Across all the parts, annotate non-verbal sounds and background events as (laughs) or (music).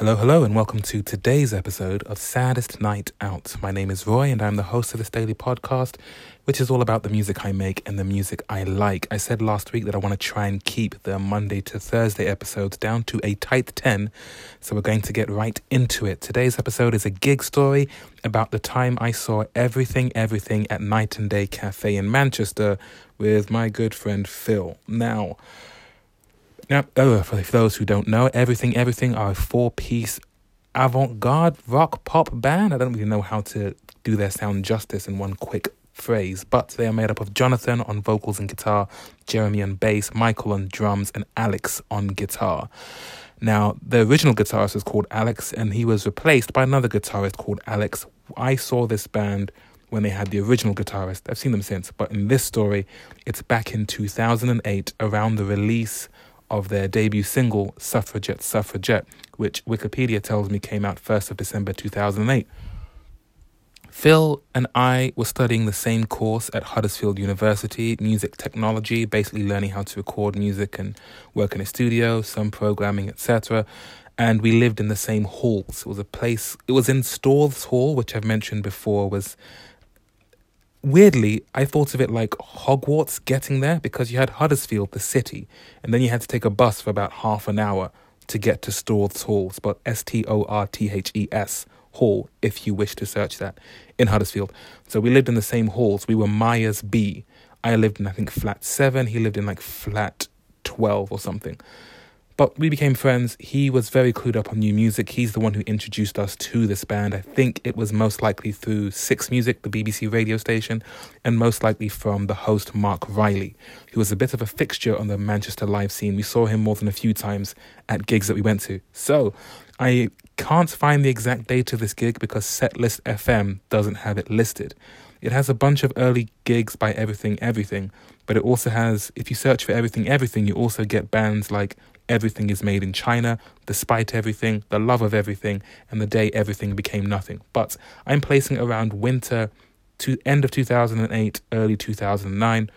Hello, hello, and welcome to today's episode of Saddest Night Out. My name is Roy, and I'm the host of this daily podcast, which is all about the music I make and the music I like. I said last week that I want to try and keep the Monday to Thursday episodes down to a tight 10, so we're going to get right into it. Today's episode is a gig story about the time I saw Everything Everything at Night and Day Cafe in Manchester with my good friend Phil. Now, now, oh, for those who don't know, Everything Everything are a four piece avant garde rock pop band. I don't really know how to do their sound justice in one quick phrase, but they are made up of Jonathan on vocals and guitar, Jeremy on bass, Michael on drums, and Alex on guitar. Now, the original guitarist was called Alex, and he was replaced by another guitarist called Alex. I saw this band when they had the original guitarist. I've seen them since, but in this story, it's back in 2008 around the release of their debut single, Suffragette Suffragette, which Wikipedia tells me came out 1st of December 2008. Phil and I were studying the same course at Huddersfield University, music technology, basically learning how to record music and work in a studio, some programming, etc. And we lived in the same halls. It was a place, it was in Storthes Hall, which I've mentioned before, was weirdly, I thought of it like Hogwarts getting there because you had Huddersfield, the city, and then you had to take a bus for about half an hour to get to Storthes Hall, but S T O R T H E S Hall, if you wish to search that in Huddersfield. So we lived in the same halls. We were Myers B. I lived in, I think, flat seven. He lived in like flat 12 or something. But we became friends. He was very clued up on new music. He's the one who introduced us to this band. I think it was most likely through Six Music, the BBC radio station, and most likely from the host Marc Riley, who was a bit of a fixture on the Manchester live scene. We saw him more than a few times at gigs that we went to. So I can't find the exact date of this gig because Setlist FM doesn't have it listed. It has a bunch of early gigs by Everything Everything, but it also has, if you search for Everything Everything, you also get bands like everything is made in China, despite everything, the love of everything, and the day everything became nothing. But I'm placing it around winter to end of 2008, early 2009.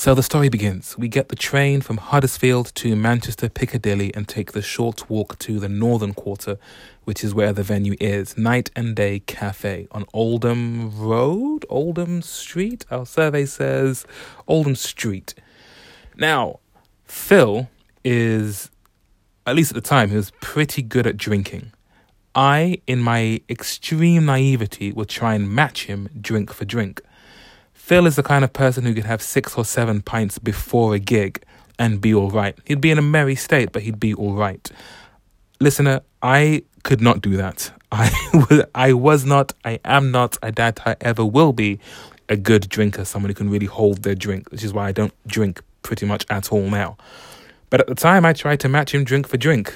So the story begins. We get the train from Huddersfield to Manchester Piccadilly and take the short walk to the northern quarter, which is where the venue is. Night and Day Cafe on Oldham Road, Oldham Street. Our survey says Oldham Street. Now, Phil is, at least at the time, he was pretty good at drinking. I, in my extreme naivety, would try and match him drink for drink. Phil is the kind of person who could have six or seven pints before a gig and be all right. He'd be in a merry state, but he'd be all right. Listener, I could not do that. (laughs) I, I was not, I am not, I doubt I ever will be a good drinker, someone who can really hold their drink, which is why I don't drink pretty much at all now. But at the time, I tried to match him drink for drink.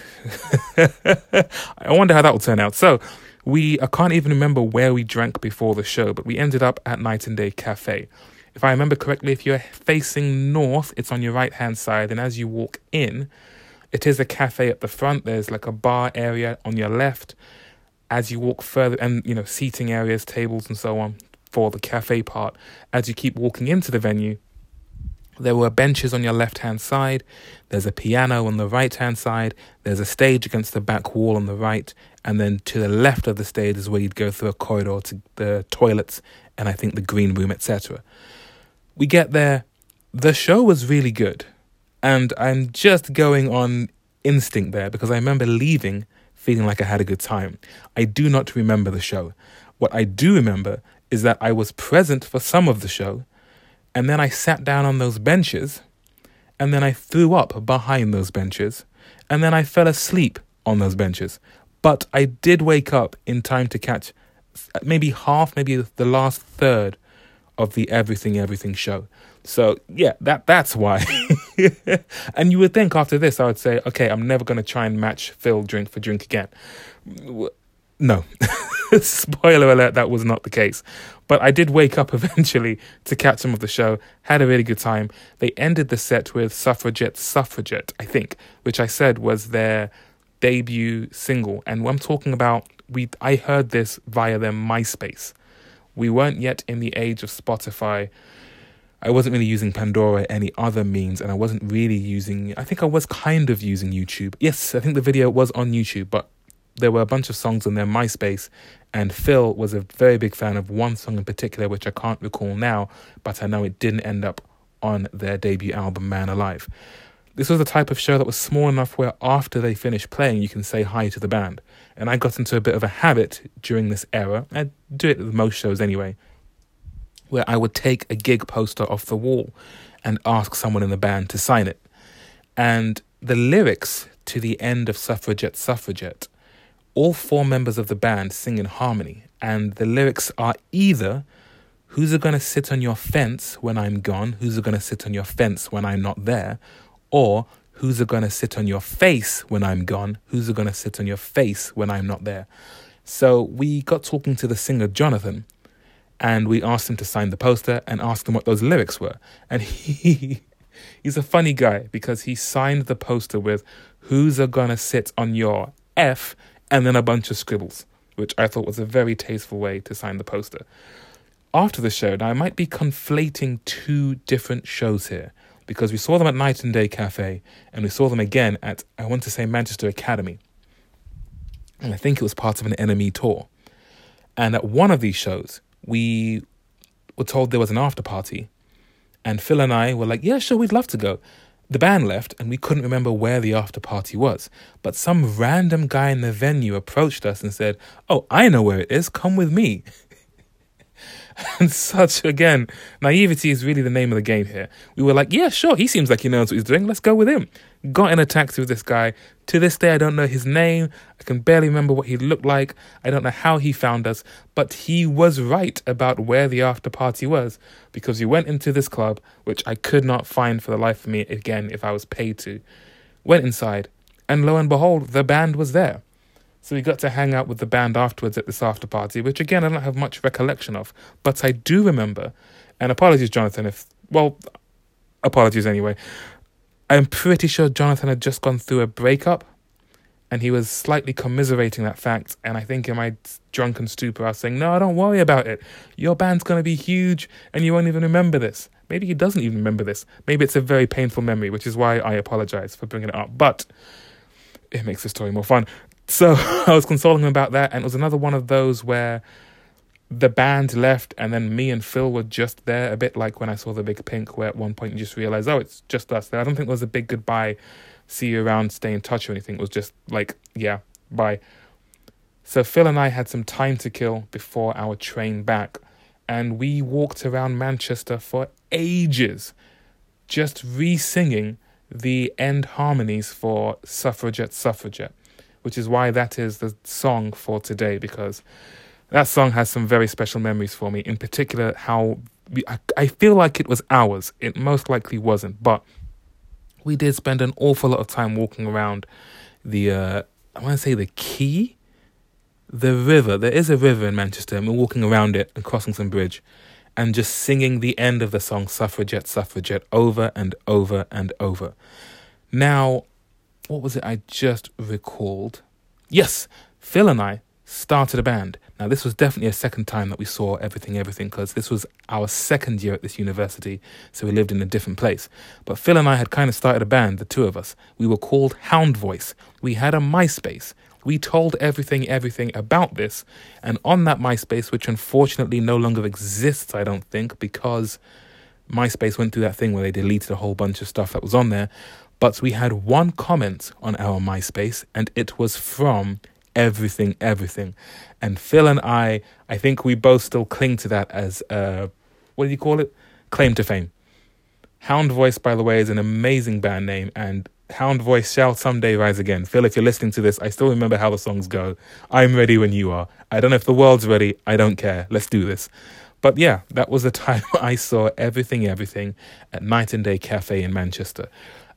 (laughs) I wonder how that will turn out. So, we I can't even remember where we drank before the show, but we ended up at Night and Day Cafe. If I remember correctly, if you're facing north, it's on your right hand side, and as you walk in, it is a cafe at the front. There's like a bar area on your left. As you walk further, and you know, seating areas, tables, and so on for the cafe part. As you keep walking into the venue, there were benches on your left hand side, there's a piano on the right hand side, there's a stage against the back wall on the right, and then to the left of the stage is where you'd go through a corridor to the toilets and I think the green room, etc. We get there, the show was really good, and I'm just going on instinct there because I remember leaving feeling like I had a good time. I do not remember the show. What I do remember is that I was present for some of the show and then I sat down on those benches, and then I threw up behind those benches, and then I fell asleep on those benches. But I did wake up in time to catch uh, maybe half, maybe the last third of the Everything Everything show. So yeah, that that's why. (laughs) and you would think after this, I would say, okay, I'm never going to try and match Phil drink for drink again. No. (laughs) (laughs) Spoiler alert, that was not the case. But I did wake up (laughs) eventually to catch some of the show, had a really good time. They ended the set with Suffragette Suffragette, I think, which I said was their debut single. And I'm talking about, we I heard this via their MySpace. We weren't yet in the age of Spotify. I wasn't really using Pandora or any other means, and I wasn't really using. I think I was kind of using YouTube. Yes, I think the video was on YouTube, but there were a bunch of songs on their MySpace, and Phil was a very big fan of one song in particular, which I can't recall now, but I know it didn't end up on their debut album, Man Alive. This was the type of show that was small enough where after they finished playing, you can say hi to the band. And I got into a bit of a habit during this era. I do it with most shows anyway, where I would take a gig poster off the wall and ask someone in the band to sign it. And the lyrics to the end of Suffragette Suffragette, all four members of the band sing in harmony. And the lyrics are either Who's going to sit on your fence when I'm gone? Who's going to sit on your fence when I'm not there? Or who's going to sit on your face when I'm gone? Who's going to sit on your face when I'm not there? So we got talking to the singer Jonathan, and we asked him to sign the poster and asked him what those lyrics were. And (laughs) he he's a funny guy because he signed the poster with "Who's a gonna sit on your f" and then a bunch of scribbles, which I thought was a very tasteful way to sign the poster. After the show, now I might be conflating two different shows here because we saw them at Night and Day Cafe and we saw them again at I want to say Manchester Academy. And I think it was part of an NME tour. And at one of these shows, we were told there was an after party. And Phil and I were like, yeah, sure, we'd love to go. The band left and we couldn't remember where the after party was. But some random guy in the venue approached us and said, Oh, I know where it is. Come with me. (laughs) and such again naivety is really the name of the game here we were like yeah sure he seems like he knows what he's doing let's go with him got in a taxi with this guy to this day i don't know his name. I can barely remember what he looked like. I don't know how he found us. But he was right about where the after party was because we went into this club which i could not find for the life of me again if i was paid to. Went inside and lo and behold the band was there. So we got to hang out with the band afterwards at this after party, which again I don't have much recollection of, but I do remember. And apologies, Jonathan, if well, apologies anyway. I'm pretty sure Jonathan had just gone through a breakup, and he was slightly commiserating that fact. And I think in my drunken stupor, I was saying, "No, don't worry about it. Your band's gonna be huge, and you won't even remember this." Maybe he doesn't even remember this. Maybe it's a very painful memory, which is why I apologize for bringing it up. But it makes the story more fun. So (laughs) I was consoling him about that, and it was another one of those where the band left, and then me and Phil were just there, a bit like when I saw the Big Pink, where at one point you just realize, oh, it's just us there. I don't think it was a big goodbye, see you around, stay in touch or anything. It was just like, yeah, bye. So Phil and I had some time to kill before our train back, and we walked around Manchester for ages, just re singing the end harmonies for Suffragette Suffragette which is why that is the song for today because that song has some very special memories for me. In particular, how we, I, I feel like it was ours. It most likely wasn't, but we did spend an awful lot of time walking around the. Uh, I want to say the quay, the river. There is a river in Manchester, and we're walking around it and crossing some bridge, and just singing the end of the song "Suffragette, Suffragette" over and over and over. Now, what was it I just recalled? Yes, Phil and I started a band. Now, this was definitely a second time that we saw everything, everything, because this was our second year at this university, so we lived in a different place. But Phil and I had kind of started a band, the two of us. We were called Hound Voice. We had a MySpace. We told everything, everything about this, and on that MySpace, which unfortunately no longer exists, I don't think, because MySpace went through that thing where they deleted a whole bunch of stuff that was on there. But we had one comment on our MySpace, and it was from everything, everything. And Phil and I, I think we both still cling to that as uh, what do you call it? Claim to fame. Hound Voice, by the way, is an amazing band name, and Hound Voice shall someday rise again. Phil, if you're listening to this, I still remember how the songs go. I'm ready when you are. I don't know if the world's ready. I don't care. Let's do this. But yeah, that was the (laughs) time I saw everything, everything at Night and Day Cafe in Manchester.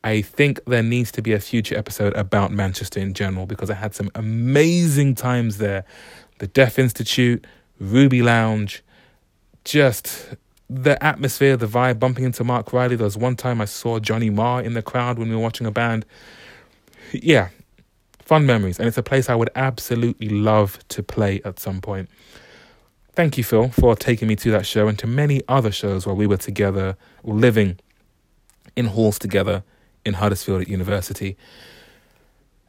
I think there needs to be a future episode about Manchester in general because I had some amazing times there. The Deaf Institute, Ruby Lounge, just the atmosphere, the vibe, bumping into Marc Riley. There was one time I saw Johnny Marr in the crowd when we were watching a band. Yeah, fun memories. And it's a place I would absolutely love to play at some point. thank you, Phil, for taking me to that show and to many other shows while we were together, living in halls together in Huddersfield at university.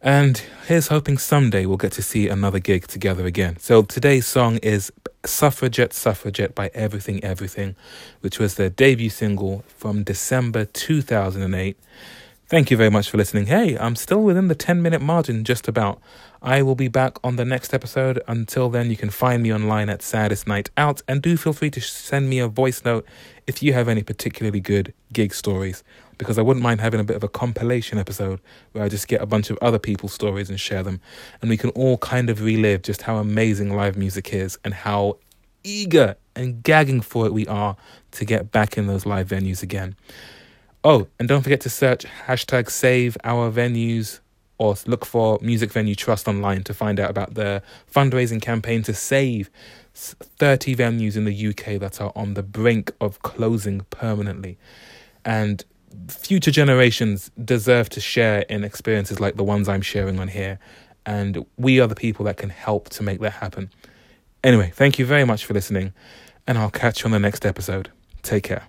And here's hoping someday we'll get to see another gig together again. So today's song is Suffragette Suffragette by Everything Everything, which was their debut single from December 2008. Thank you very much for listening. Hey, I'm still within the 10 minute margin, just about. I will be back on the next episode. Until then, you can find me online at Saddest Night Out, and do feel free to send me a voice note if you have any particularly good gig stories because I wouldn't mind having a bit of a compilation episode where I just get a bunch of other people's stories and share them. And we can all kind of relive just how amazing live music is and how eager and gagging for it we are to get back in those live venues again. Oh, and don't forget to search hashtag save our venues or look for Music Venue Trust online to find out about the fundraising campaign to save 30 venues in the UK that are on the brink of closing permanently. And future generations deserve to share in experiences like the ones I'm sharing on here. And we are the people that can help to make that happen. Anyway, thank you very much for listening, and I'll catch you on the next episode. Take care.